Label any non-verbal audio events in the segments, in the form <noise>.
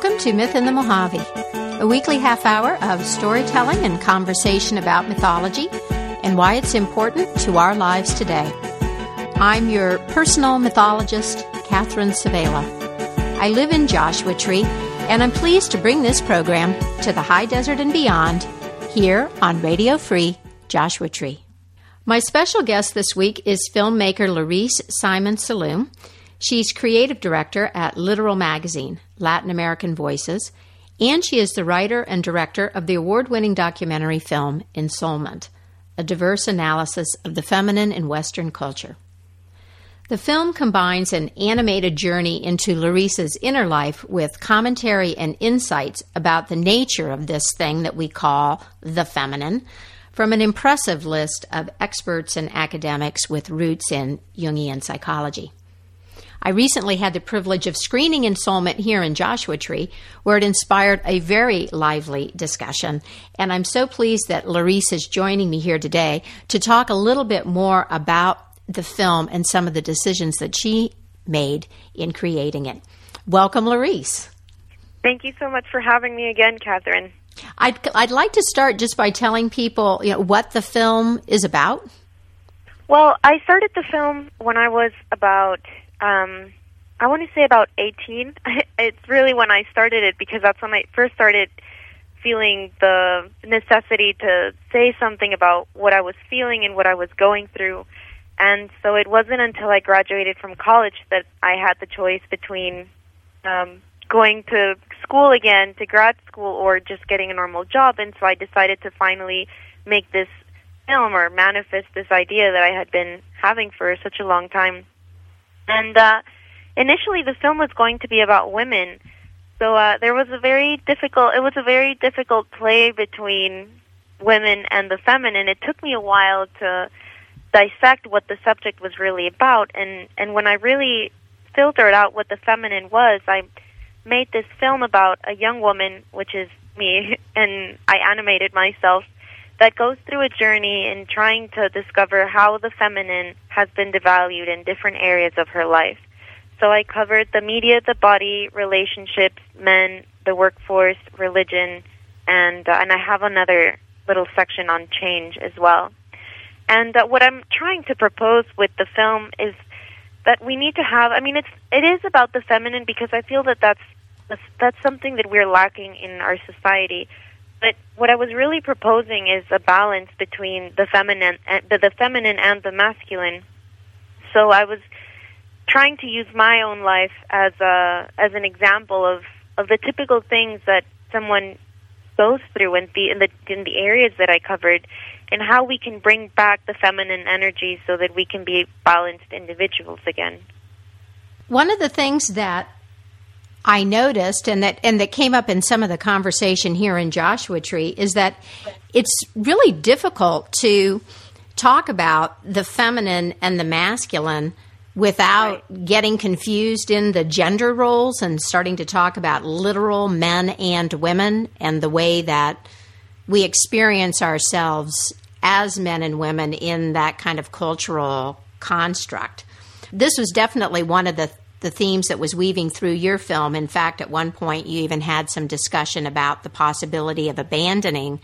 Welcome to Myth in the Mojave, a weekly half hour of storytelling and conversation about mythology and why it's important to our lives today. I'm your personal mythologist, Catherine Svehla. I live in Joshua Tree, and I'm pleased to bring this program to the high desert and beyond here on Radio Free Joshua Tree. My special guest this week is filmmaker Laurice Simon Saloom. She's creative director at Literal Magazine, Latin American Voices, and she is the writer and director of the award winning documentary film Ensoulment, a diverse analysis of the feminine in Western culture. The film combines an animated journey into Laurice's inner life with commentary and insights about the nature of this thing that we call the feminine from an impressive list of experts and academics with roots in Jungian psychology. I recently had the privilege of screening Ensoulment here in Joshua Tree, where it inspired a very lively discussion. And I'm so pleased that Laurice is joining me here today to talk a little bit more about the film and some of the decisions that she made in creating it. Welcome, Laurice. Thank you so much for having me again, Catherine. I'd, I'd like to start just by telling people you know, what the film is about. Well, I started the film when I was about um, I want to say about 18. <laughs> it's really when I started it because that's when I first started feeling the necessity to say something about what I was feeling and what I was going through. And so it wasn't until I graduated from college that I had the choice between um, going to school again, to grad school, or just getting a normal job. And so I decided to finally make this film or manifest this idea that I had been having for such a long time. And uh, initially, the film was going to be about women. So uh, there was a very difficult. It was a very difficult play between women and the feminine. It took me a while to dissect what the subject was really about, and and when I really filtered out what the feminine was, I made this film about a young woman, which is me, <laughs> and I animated myself that goes through a journey in trying to discover how the feminine has been devalued in different areas of her life. So I covered the media, the body, relationships, men, the workforce, religion, and uh, and I have another little section on change as well. And uh, what I'm trying to propose with the film is that we need to have. I mean, it's it is about the feminine because I feel that that's that's, that's something that we're lacking in our society. But what I was really proposing is a balance between the feminine, and, the, the feminine and the masculine. So I was trying to use my own life as a as an example of of the typical things that someone goes through in the in the in the areas that I covered, and how we can bring back the feminine energy so that we can be balanced individuals again. One of the things that I noticed and that and that came up in some of the conversation here in Joshua Tree is that it's really difficult to talk about the feminine and the masculine without right. getting confused in the gender roles and starting to talk about literal men and women and the way that we experience ourselves as men and women in that kind of cultural construct. This was definitely one of the the themes that was weaving through your film. In fact, at one point, you even had some discussion about the possibility of abandoning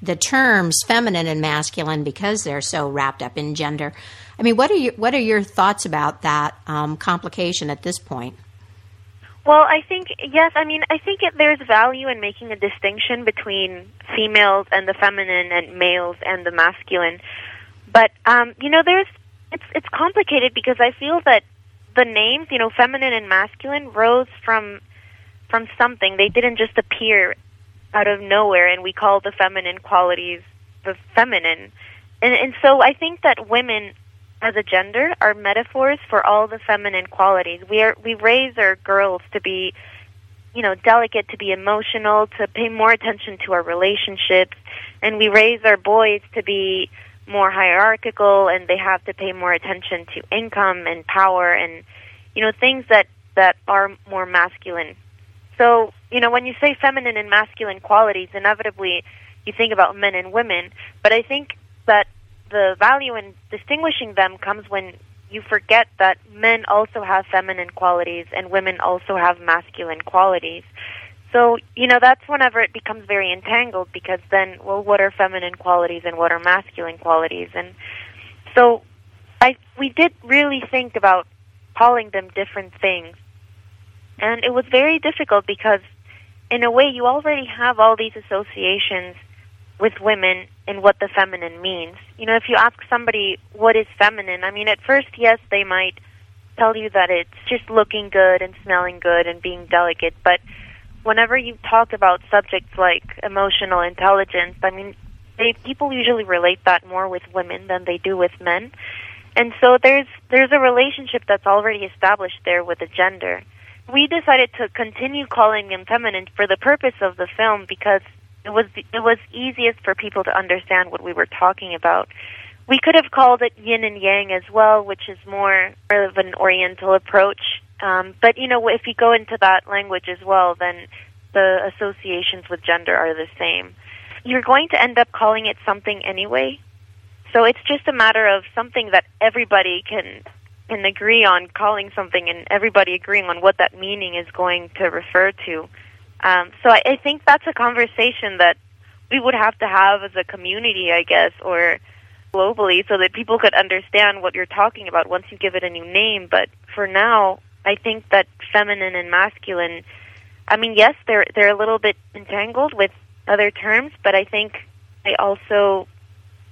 the terms feminine and masculine because they're so wrapped up in gender. I mean, what are your what are your thoughts about that um, complication at this point? Well, I think yes. I mean, I think it, there's value in making a distinction between females and the feminine and males and the masculine. But um, you know, there's it's it's complicated because I feel that the names, you know, feminine and masculine, rose from from something. They didn't just appear out of nowhere, and we call the feminine qualities the feminine. And and so I think that women as a gender are metaphors for all the feminine qualities. We are we raise our girls to be you know, delicate, to be emotional, to pay more attention to our relationships, and we raise our boys to be more hierarchical and they have to pay more attention to income and power and you know things that that are more masculine. So you know when you say feminine and masculine qualities inevitably you think about men and women but i think that the value in distinguishing them comes when you forget that men also have feminine qualities and women also have masculine qualities So, you know, that's whenever it becomes very entangled because then, well, what are feminine qualities and what are masculine qualities? And so I we did really think about calling them different things. And it was very difficult because in a way you already have all these associations with women and what the feminine means. You know, if you ask somebody what is feminine, I mean at first yes, they might tell you that it's just looking good and smelling good and being delicate, but whenever you talk about subjects like emotional intelligence, I mean, they people usually relate that more with women than they do with men. And so there's there's a relationship that's already established there with the gender. We decided to continue calling them feminine for the purpose of the film because it was it was easiest for people to understand what we were talking about. We could have called it yin and yang as well, which is more of an oriental approach. Um, but you know, if you go into that language as well, then the associations with gender are the same. You're going to end up calling it something anyway. So it's just a matter of something that everybody can can agree on calling something, and everybody agreeing on what that meaning is going to refer to. Um, so I, I think that's a conversation that we would have to have as a community, I guess, or globally, so that people could understand what you're talking about once you give it a new name. But for now, I think that feminine and masculine. I mean, yes, they're they're a little bit entangled with other terms, but I think they also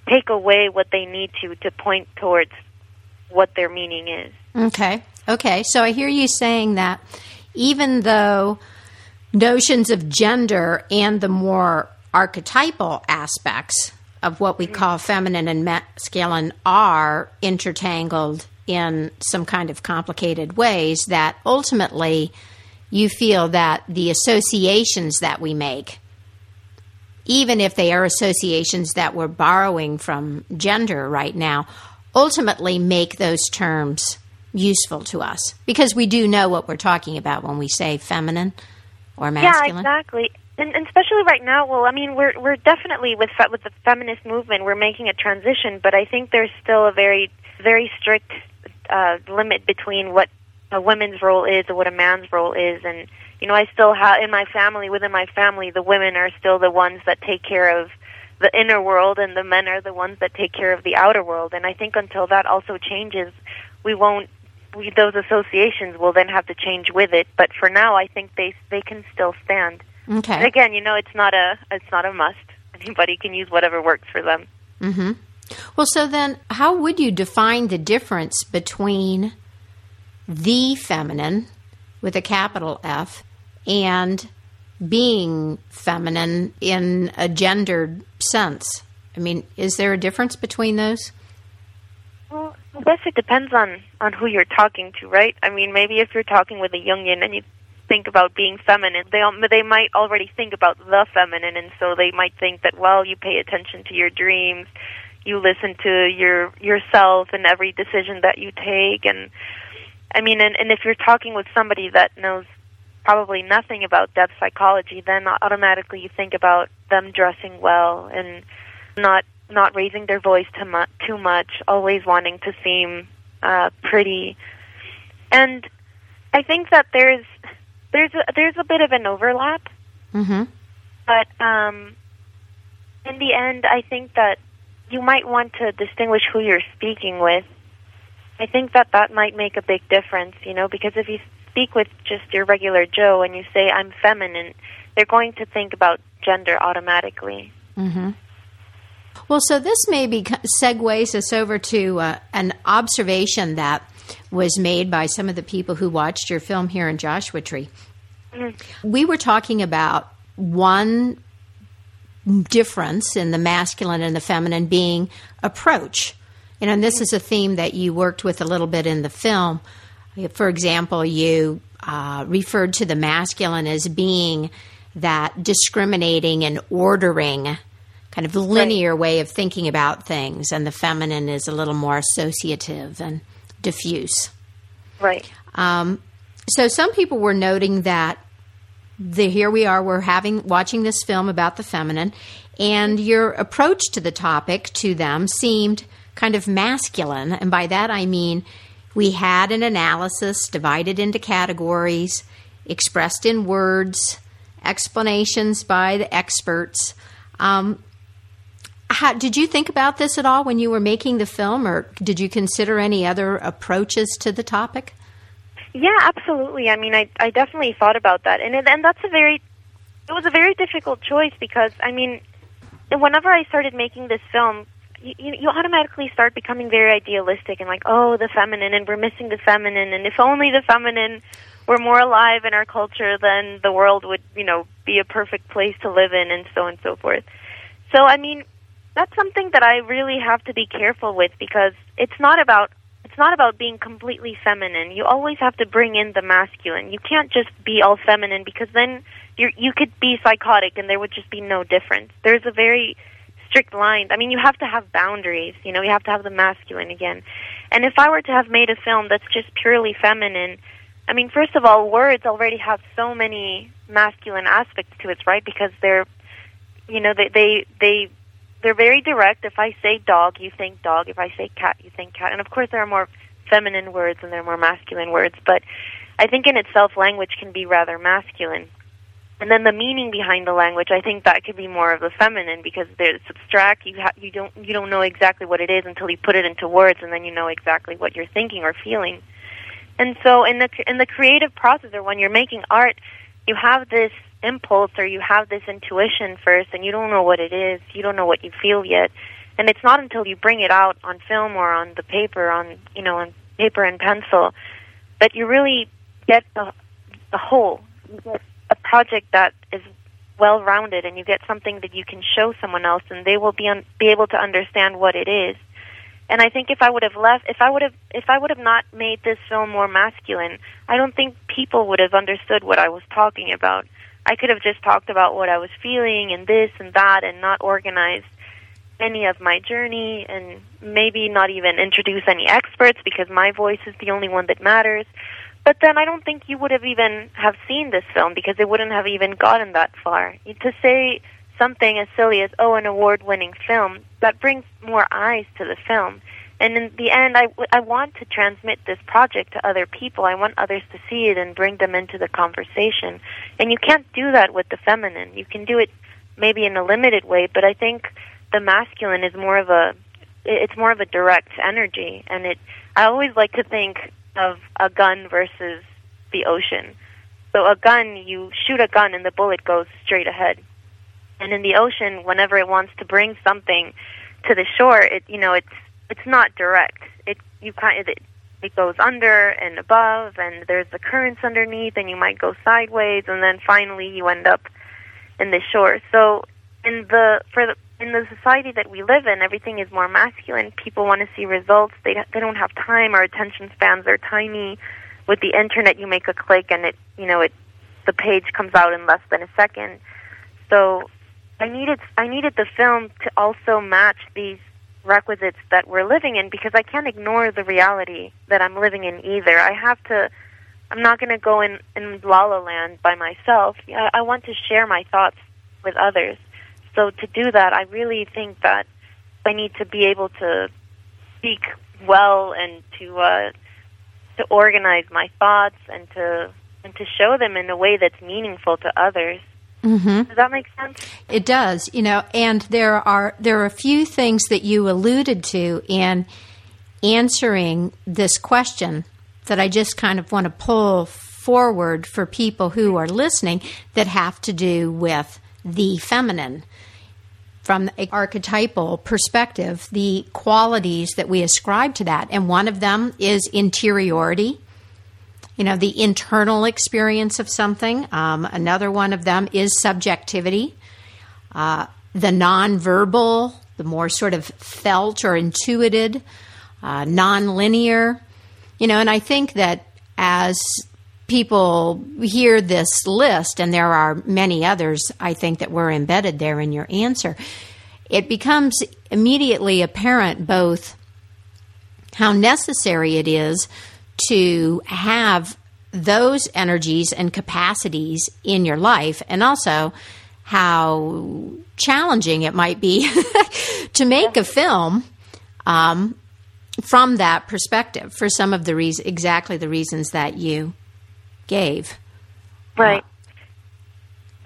take away what they need to to point towards what their meaning is. Okay. Okay. So I hear you saying that even though notions of gender and the more archetypal aspects of what we mm-hmm. call feminine and masculine are intertangled in some kind of complicated ways that ultimately you feel that the associations that we make even if they are associations that we're borrowing from gender right now ultimately make those terms useful to us because we do know what we're talking about when we say feminine or masculine. Yeah, exactly. And, and especially right now, well, I mean, we're we're definitely with fe- with the feminist movement, we're making a transition, but I think there's still a very very strict uh, limit between what a woman's role is and what a man's role is, and you know, I still have in my family, within my family, the women are still the ones that take care of the inner world, and the men are the ones that take care of the outer world. And I think until that also changes, we won't. We, those associations will then have to change with it. But for now, I think they they can still stand. Okay. And again, you know, it's not a it's not a must. Anybody can use whatever works for them. Mm-hmm. Well, so then, how would you define the difference between the feminine with a capital F and being feminine in a gendered sense? I mean, is there a difference between those? Well, I guess it depends on on who you're talking to, right? I mean, maybe if you're talking with a Jungian and you think about being feminine, they they might already think about the feminine, and so they might think that well, you pay attention to your dreams, you listen to your yourself and every decision that you take, and I mean, and, and if you're talking with somebody that knows probably nothing about depth psychology, then automatically you think about them dressing well and not not raising their voice too much, too much, always wanting to seem uh, pretty, and I think that there's there's a, there's a bit of an overlap, mm-hmm. but um, in the end, I think that you might want to distinguish who you're speaking with. I think that that might make a big difference, you know, because if you speak with just your regular Joe and you say I'm feminine, they're going to think about gender automatically. Mm-hmm. Well, so this maybe segues us over to uh, an observation that was made by some of the people who watched your film here in Joshua Tree. Mm-hmm. We were talking about one difference in the masculine and the feminine being approach. You know, and this is a theme that you worked with a little bit in the film. For example, you uh, referred to the masculine as being that discriminating and ordering kind of linear right. way of thinking about things, and the feminine is a little more associative and diffuse. Right. Um, so some people were noting that the, here we are, we're having watching this film about the feminine, and your approach to the topic to them seemed kind of masculine, and by that I mean we had an analysis divided into categories, expressed in words, explanations by the experts. Um, how, did you think about this at all when you were making the film, or did you consider any other approaches to the topic? Yeah, absolutely. I mean, I I definitely thought about that, and it, and that's a very it was a very difficult choice because I mean, whenever I started making this film, you, you automatically start becoming very idealistic and like, oh, the feminine, and we're missing the feminine, and if only the feminine were more alive in our culture, then the world would, you know, be a perfect place to live in, and so on and so forth. So, I mean, that's something that I really have to be careful with because it's not about not about being completely feminine. You always have to bring in the masculine. You can't just be all feminine because then you you could be psychotic and there would just be no difference. There's a very strict line. I mean, you have to have boundaries. You know, you have to have the masculine again. And if I were to have made a film that's just purely feminine, I mean, first of all, words already have so many masculine aspects to it, right? Because they're, you know, they they they they're very direct. If I say dog, you think dog. If I say cat, you think cat. And of course, there are more feminine words and there are more masculine words. But I think in itself, language can be rather masculine. And then the meaning behind the language, I think that could be more of the feminine because it's abstract. You ha- you don't you don't know exactly what it is until you put it into words, and then you know exactly what you're thinking or feeling. And so in the in the creative process, or when you're making art, you have this impulse or you have this intuition first and you don't know what it is, you don't know what you feel yet. And it's not until you bring it out on film or on the paper, on you know, on paper and pencil, that you really get the the whole. You get a project that is well rounded and you get something that you can show someone else and they will be un- be able to understand what it is. And I think if I would have left, if I would have, if I would have not made this film more masculine, I don't think people would have understood what I was talking about. I could have just talked about what I was feeling and this and that and not organized any of my journey and maybe not even introduce any experts because my voice is the only one that matters. But then I don't think you would have even have seen this film because it wouldn't have even gotten that far. To say something as silly as oh an award-winning film that brings more eyes to the film and in the end I, I want to transmit this project to other people. I want others to see it and bring them into the conversation. And you can't do that with the feminine. You can do it maybe in a limited way but i think the masculine is more of a it's more of a direct energy. And it i always like to think of a gun versus the ocean. So a gun you shoot a gun and the bullet goes straight ahead. And in the ocean whenever it wants to bring something to the shore it you know it's it's not direct. It you kind of it, it goes under and above and there's the currents underneath and you might go sideways and then finally you end up in the shore. So in the for the in the society that we live in everything is more masculine. People want to see results. They they don't have time. Our attention spans are tiny. With the internet you make a click and it you know it the page comes out in less than a second. So I needed I needed the film to also match these requisites that we're living in because I can't ignore the reality that I'm living in either. I have to I'm not going to go in in la la land by myself. I, I want to share my thoughts with others. So to do that, I really think that I need to be able to speak well and to uh, to organize my thoughts and to and to show them in a way that's meaningful to others. Mm-hmm. Does that make sense? It does. You know, and there are there are a few things that you alluded to in answering this question that I just kind of want to pull forward for people who are listening that have to do with the feminine from an archetypal perspective, the qualities that we ascribe to that. And one of them is interiority you know, the internal experience of something. Um, another one of them is subjectivity. Uh, the nonverbal, the more sort of felt or intuited, uh, nonlinear. You know, and I think that as people hear this list, and there are many others, I think that were embedded there in your answer, it becomes immediately apparent both how necessary it is to have those energies and capacities in your life, and also how challenging it might be <laughs> to make a film um, from that perspective for some of the reasons, exactly the reasons that you gave. Right. Uh,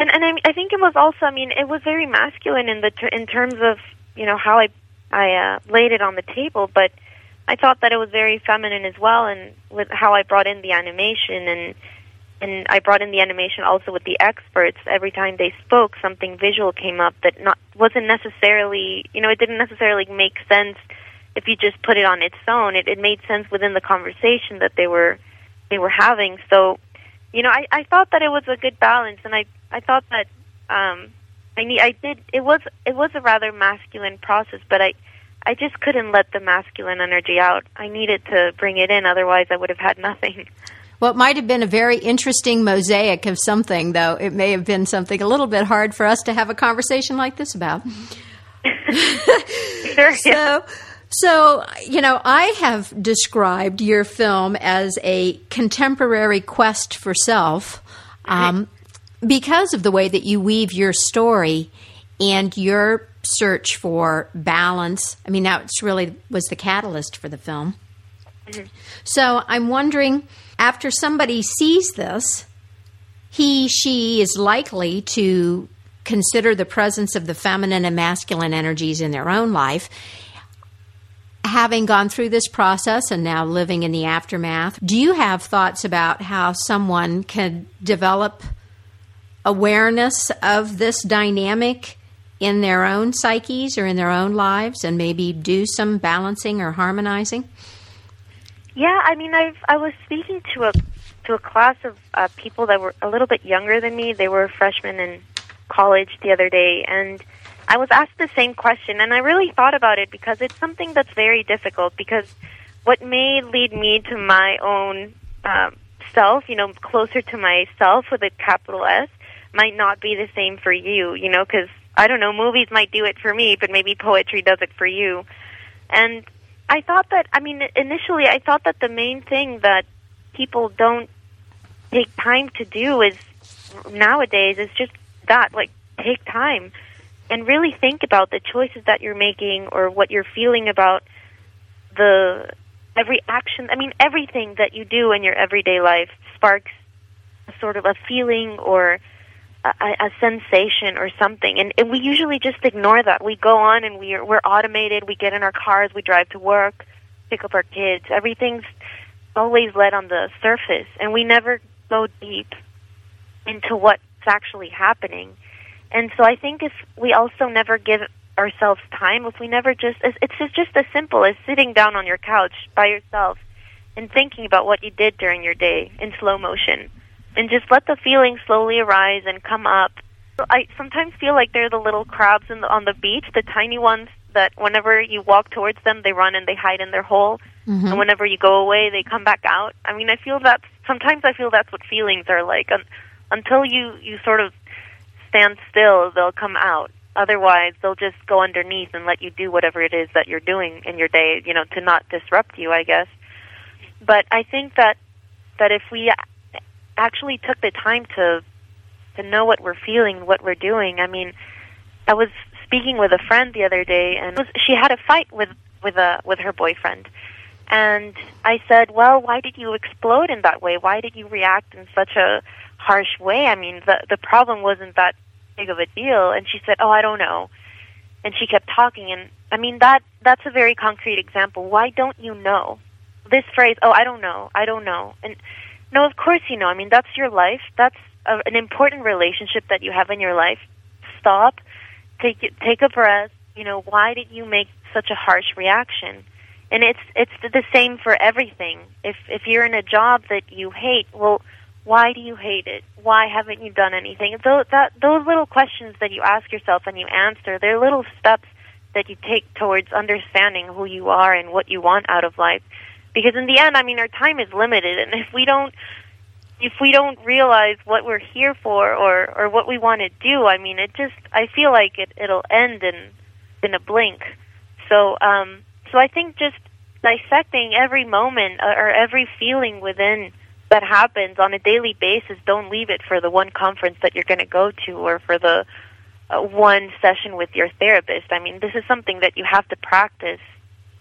and and I, I think it was also. I mean, it was very masculine in the ter- in terms of you know how I I uh, laid it on the table, but I thought that it was very feminine as well, and with how I brought in the animation and and I brought in the animation also with the experts. Every time they spoke, something visual came up that not wasn't necessarily you know it didn't necessarily make sense if you just put it on its own. It, it made sense within the conversation that they were they were having. So you know I, I thought that it was a good balance, and I I thought that um, I need I did it was it was a rather masculine process, but I I just couldn't let the masculine energy out. I needed to bring it in, otherwise, I would have had nothing. Well, it might have been a very interesting mosaic of something, though. It may have been something a little bit hard for us to have a conversation like this about. <laughs> <laughs> sure, so, yeah. so, you know, I have described your film as a contemporary quest for self um, because of the way that you weave your story and your search for balance. I mean, that's really was the catalyst for the film. Mm-hmm. So I'm wondering, after somebody sees this, he, she is likely to consider the presence of the feminine and masculine energies in their own life. Having gone through this process and now living in the aftermath, do you have thoughts about how someone can develop awareness of this dynamic in their own psyches or in their own lives and maybe do some balancing or harmonizing? Yeah, I mean, I've I was speaking to a to a class of uh, people that were a little bit younger than me. They were freshmen in college the other day, and I was asked the same question, and I really thought about it because it's something that's very difficult. Because what may lead me to my own um, self, you know, closer to myself with a capital S, might not be the same for you, you know, because I don't know, movies might do it for me, but maybe poetry does it for you. And I thought that, I mean, initially I thought that the main thing that people don't take time to do is nowadays is just that, like, take time and really think about the choices that you're making or what you're feeling about the every action. I mean, everything that you do in your everyday life sparks sort of a feeling or a, a sensation or something, and, and we usually just ignore that. We go on and we're we're automated. We get in our cars, we drive to work, pick up our kids. Everything's always led on the surface, and we never go deep into what's actually happening. And so I think if we also never give ourselves time, if we never just, it's just as simple as sitting down on your couch by yourself and thinking about what you did during your day in slow motion and just let the feelings slowly arise and come up. I sometimes feel like they're the little crabs in the, on the beach, the tiny ones that whenever you walk towards them, they run and they hide in their hole, mm-hmm. and whenever you go away, they come back out. I mean, I feel that sometimes I feel that's what feelings are like. Un- until you you sort of stand still, they'll come out. Otherwise, they'll just go underneath and let you do whatever it is that you're doing in your day, you know, to not disrupt you, I guess. But I think that that if we actually took the time to to know what we're feeling, what we're doing. I mean, I was speaking with a friend the other day, and was, she had a fight with with a with her boyfriend, and I said, "Well, why did you explode in that way? Why did you react in such a harsh way? I mean, the the problem wasn't that big of a deal." And she said, "Oh, I don't know." And she kept talking, and I mean that that's a very concrete example. Why don't you know? This phrase, "Oh, I don't know. I don't know," and no, of course you know. I mean, that's your life. That's a, an important relationship that you have in your life. Stop, take take a breath. You know, why did you make such a harsh reaction? And it's it's the same for everything. If if you're in a job that you hate, well, why do you hate it? Why haven't you done anything? Those that those little questions that you ask yourself and you answer, they're little steps that you take towards understanding who you are and what you want out of life because in the end, I mean, our time is limited, and if we don't if we don't realize what we're here for or or what we want to do, I mean, it just I feel like it it'll end in in a blink. So um so I think just dissecting every moment uh, or every feeling within that happens on a daily basis, don't leave it for the one conference that you're going to go to or for the uh, one session with your therapist. I mean, this is something that you have to practice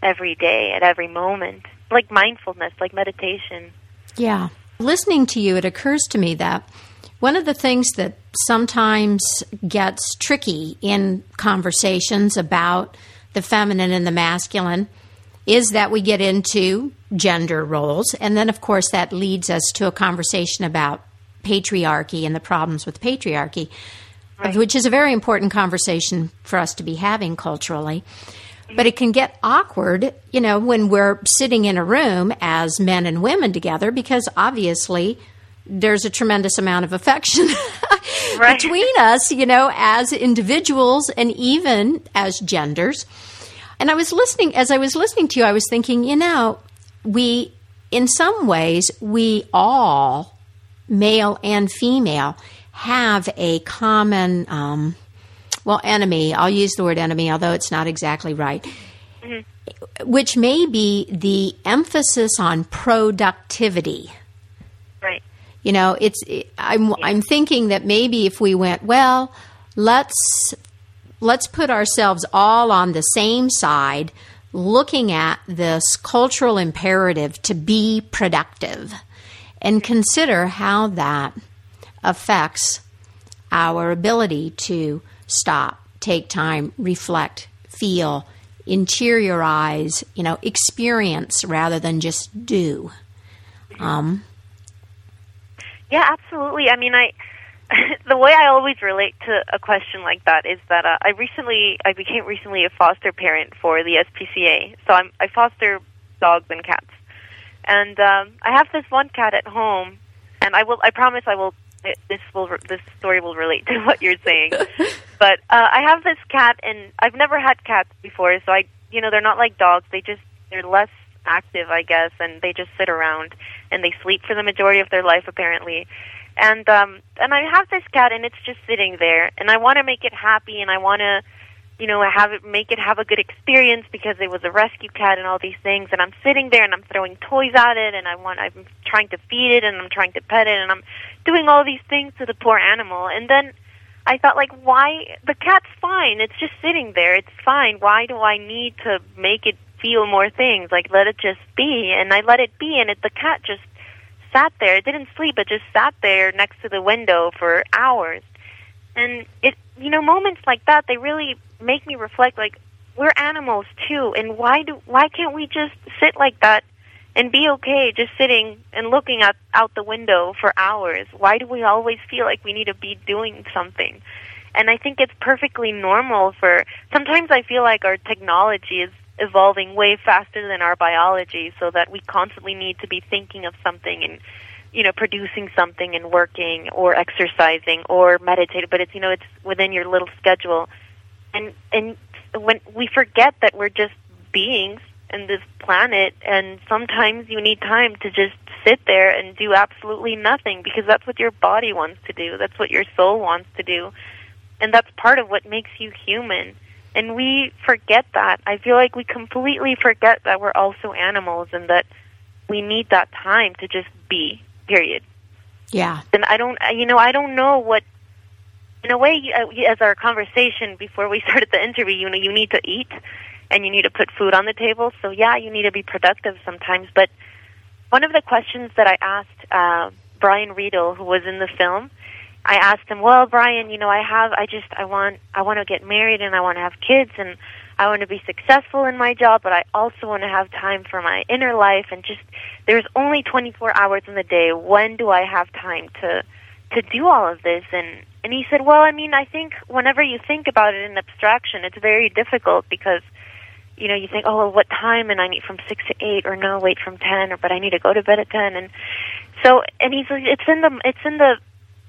every day at every moment like mindfulness, like meditation. Yeah. Listening to you, it occurs to me that One of the things that sometimes gets tricky in conversations about the feminine and the masculine is that we get into gender roles. And then, of course, that leads us to a conversation about patriarchy and the problems with patriarchy, right. which is a very important conversation for us to be having culturally. But it can get awkward, you know, when we're sitting in a room as men and women together because obviously there's a tremendous amount of affection <laughs> right. between us, you know, as individuals and even as genders. And I was listening, as I was listening to you, I was thinking, you know, we, in some ways, we all, male and female, have a common, um, well, enemy. I'll use the word enemy, although it's not exactly right. Mm-hmm. Which may be the emphasis on productivity. Right. You know, it's I'm yeah. I'm thinking that maybe if we went, well, let's let's put ourselves all on the same side looking at this cultural imperative to be productive and consider how that affects our ability to stop, take time, reflect, feel, interiorize, you know, experience rather than just do. Um, yeah, absolutely. I mean, I <laughs> the way I always relate to a question like that is that uh, I recently I became recently a foster parent for the SPCA. So I'm I foster dogs and cats, and um, I have this one cat at home, and I will I promise I will this will this story will relate to <laughs> what you're saying. but uh, I have this cat, and I've never had cats before, so I you know they're not like dogs. They just they're less active, I guess, and they just sit around and they sleep for the majority of their life apparently. And um and I have this cat and it's just sitting there and I want to make it happy and I want to you know have it make it have a good experience because it was a rescue cat and all these things and I'm sitting there and I'm throwing toys at it and I want I'm trying to feed it and I'm trying to pet it and I'm doing all these things to the poor animal and then I thought like why the cat's fine it's just sitting there it's fine why do I need to make it feel more things. Like let it just be, and I let it be, and it, the cat just sat there. It didn't sleep. It just sat there next to the window for hours. And it, you know, moments like that, they really make me reflect. Like we're animals too, and why do why can't we just sit like that and be okay just sitting and looking out out the window for hours? Why do we always feel like we need to be doing something? And I think it's perfectly normal for sometimes I feel like our technology is evolving way faster than our biology so that we constantly need to be thinking of something and you know producing something and working or exercising or meditating but it's you know it's within your little schedule and and when we forget that we're just beings in this planet and sometimes you need time to just sit there and do absolutely nothing because that's what your body wants to do that's what your soul wants to do and that's part of what makes you human and we forget that. I feel like we completely forget that we're also animals and that we need that time to just be. Period. Yeah. And I don't, you know, I don't know what. In a way, uh, as our conversation before we <laughs> started the interview, you know, you need to eat, and you need to put food on the table. So yeah, you need to be productive sometimes. But one of the questions that I asked uh, Brian Riedel, who was in the film, I asked him, "Well, Brian, you know, I have I just I want I want to get married and I want to have kids and I want to be successful in my job, but I also want to have time for my inner life and just there's only 24 hours in the day. When do I have time to to do all of this?" And and he said, "Well, I mean, I think whenever you think about it in abstraction, it's very difficult because you know, you think, oh, well, what time? And I need from six to eight, or no, wait from ten, or but I need to go to bed at ten. And so, and he's like, it's in the, it's in the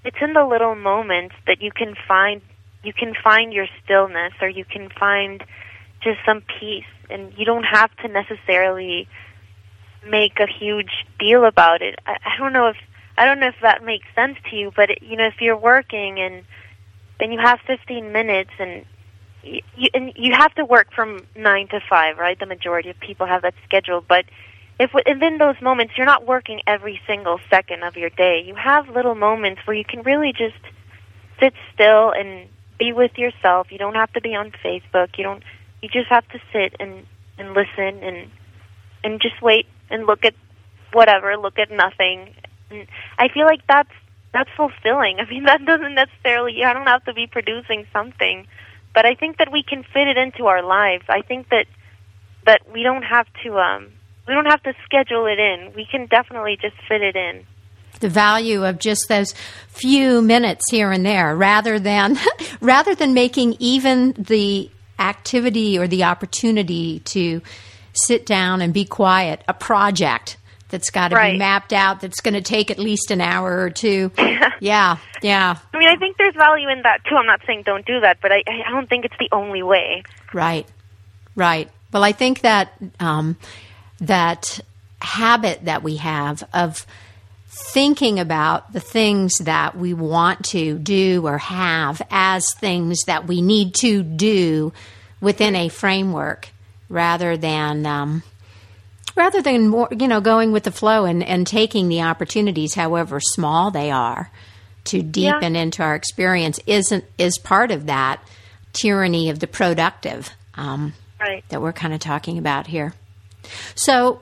it's in the little moments that you can find you can find your stillness or you can find just some peace and you don't have to necessarily make a huge deal about it. I, I don't know if I don't know if that makes sense to you, but it, you know if you're working and then you have 15 minutes and you, and you have to work from 9 to 5, right? The majority of people have that schedule, but if within those moments you're not working every single second of your day, you have little moments where you can really just sit still and be with yourself. You don't have to be on Facebook. You don't. You just have to sit and and listen and and just wait and look at whatever. Look at nothing. And I feel like that's that's fulfilling. <laughs> I mean, that doesn't necessarily. I don't have to be producing something, but I think that we can fit it into our lives. I think that that we don't have to. Um, we don't have to schedule it in. We can definitely just fit it in the value of just those few minutes here and there rather than <laughs> rather than making even the activity or the opportunity to sit down and be quiet a project that's got to right. be mapped out that's going to take at least an hour or two. <laughs> Yeah yeah. I mean i think there's value in that too. I'm not saying don't do that but i i don't think it's the only way. Right right. Well i think that um, that habit that we have of thinking about the things that we want to do or have as things that we need to do within a framework rather than um, rather than more you know going with the flow and, and taking the opportunities however small they are to deepen yeah. into our experience isn't is part of that tyranny of the productive um, right. that we're kind of talking about here so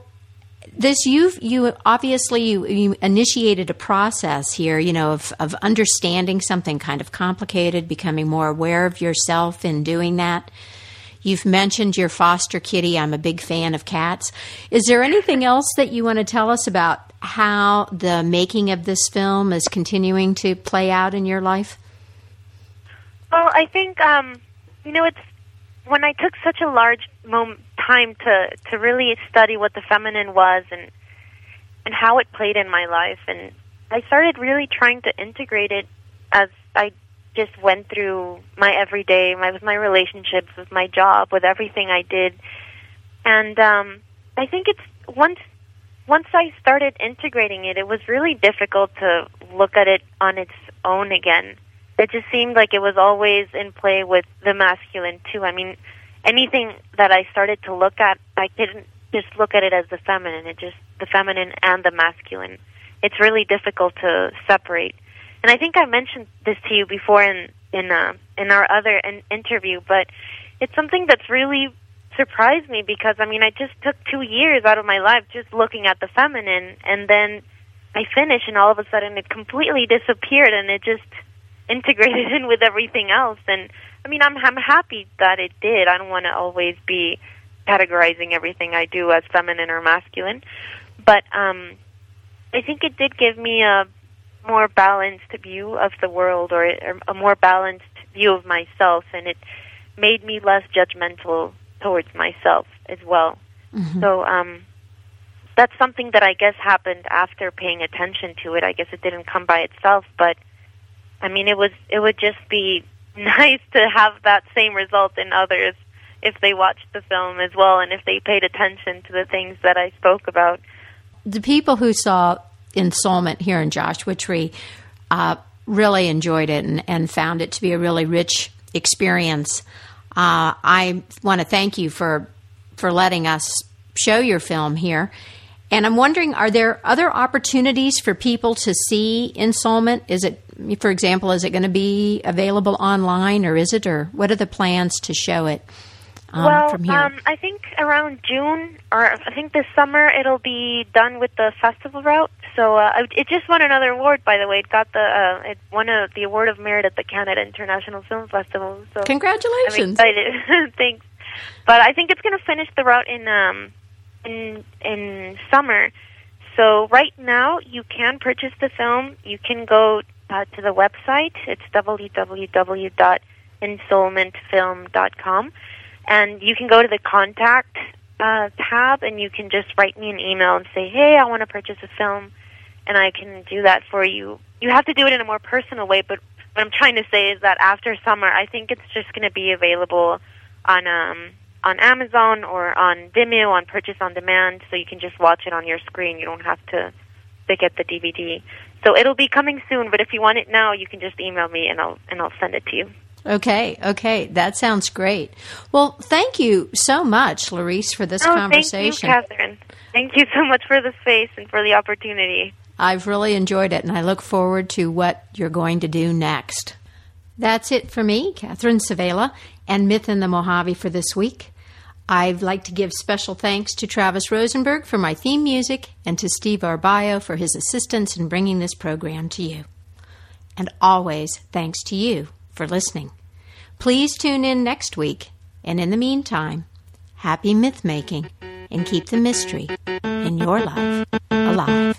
this you've you obviously you, you, initiated a process here you know of, of understanding something kind of complicated becoming more aware of yourself in doing that. You've mentioned your foster kitty. I'm a big fan of cats. Is there anything else that you want to tell us about how the making of this film is continuing to play out in your life? Well i think um, you know it's when i took such a large moment time to to really study what the feminine was and and how it played in my life. And I started really trying to integrate it as I just went through my everyday my with my relationships with my job with everything I did. And um I think it's once once I started integrating it it was really difficult to look at it on its own again. It just seemed like it was always in play with the masculine too. I mean anything that I started to look at, I didn't just look at it as the feminine. It just the feminine and the masculine. It's really difficult to separate. And I think I mentioned this to you before in in uh, in our other in- interview, but it's something that's really surprised me because I mean I just took two years out of my life just looking at the feminine, and then I finished, and all of a sudden it completely disappeared, and it just integrated <laughs> in with everything else, and I mean, I'm I'm happy that it did. I don't want to always be categorizing everything I do as feminine or masculine, but um, I think it did give me a more balanced view of the world, or a more balanced view of myself, and it made me less judgmental towards myself as well. Mm-hmm. So um, that's something that I guess happened after paying attention to it. I guess it didn't come by itself, but I mean, it was it would just be nice to have that same result in others if they watched the film as well and if they paid attention to the things that I spoke about. The people who saw Ensoulment here in Joshua Tree uh, really enjoyed it and, and, found it to be a really rich experience. Uh, I want to thank you for for letting us show your film here. And I'm wondering, are there other opportunities for people to see Ensoulment? Is it, for example, is it going to be available online, or is it, or what are the plans to show it? Um, well, from here? Um, I think around June, or I think this summer, it'll be done with the festival route. So uh, it just won another award, by the way. It got the uh, it won a, the award of merit at the Canada International Film Festival. So congratulations! I'm excited. <laughs> Thanks. But I think it's going to finish the route in um, in in summer. So right now you can purchase the film. You can go uh, to the website. It's www.ensoulmentfilm.com, and you can go to the contact uh, tab, and you can just write me an email and say, "Hey, I want to purchase a film," and I can do that for you. You have to do it in a more personal way, but what I'm trying to say is that after summer, I think it's just going to be available on um, on Amazon or on Vimeo on purchase on demand, so you can just watch it on your screen. You don't have to stick at the DVD. So it'll be coming soon, but if you want it now, you can just email me and I'll and I'll send it to you. Okay, okay, that sounds great. Well, thank you so much, Laurice, for this oh, conversation. Thank you, Catherine. Thank you so much for the space and for the opportunity. I've really enjoyed it, and I look forward to what you're going to do next. That's it for me, Catherine Svehla, and Myth in the Mojave for this week. I'd like to give special thanks to Travis Rosenberg for my theme music and to Steve Arbaio for his assistance in bringing this program to you. and always thanks to you for listening. Please tune in next week, and in the meantime, happy myth making and keep the mystery in your life alive.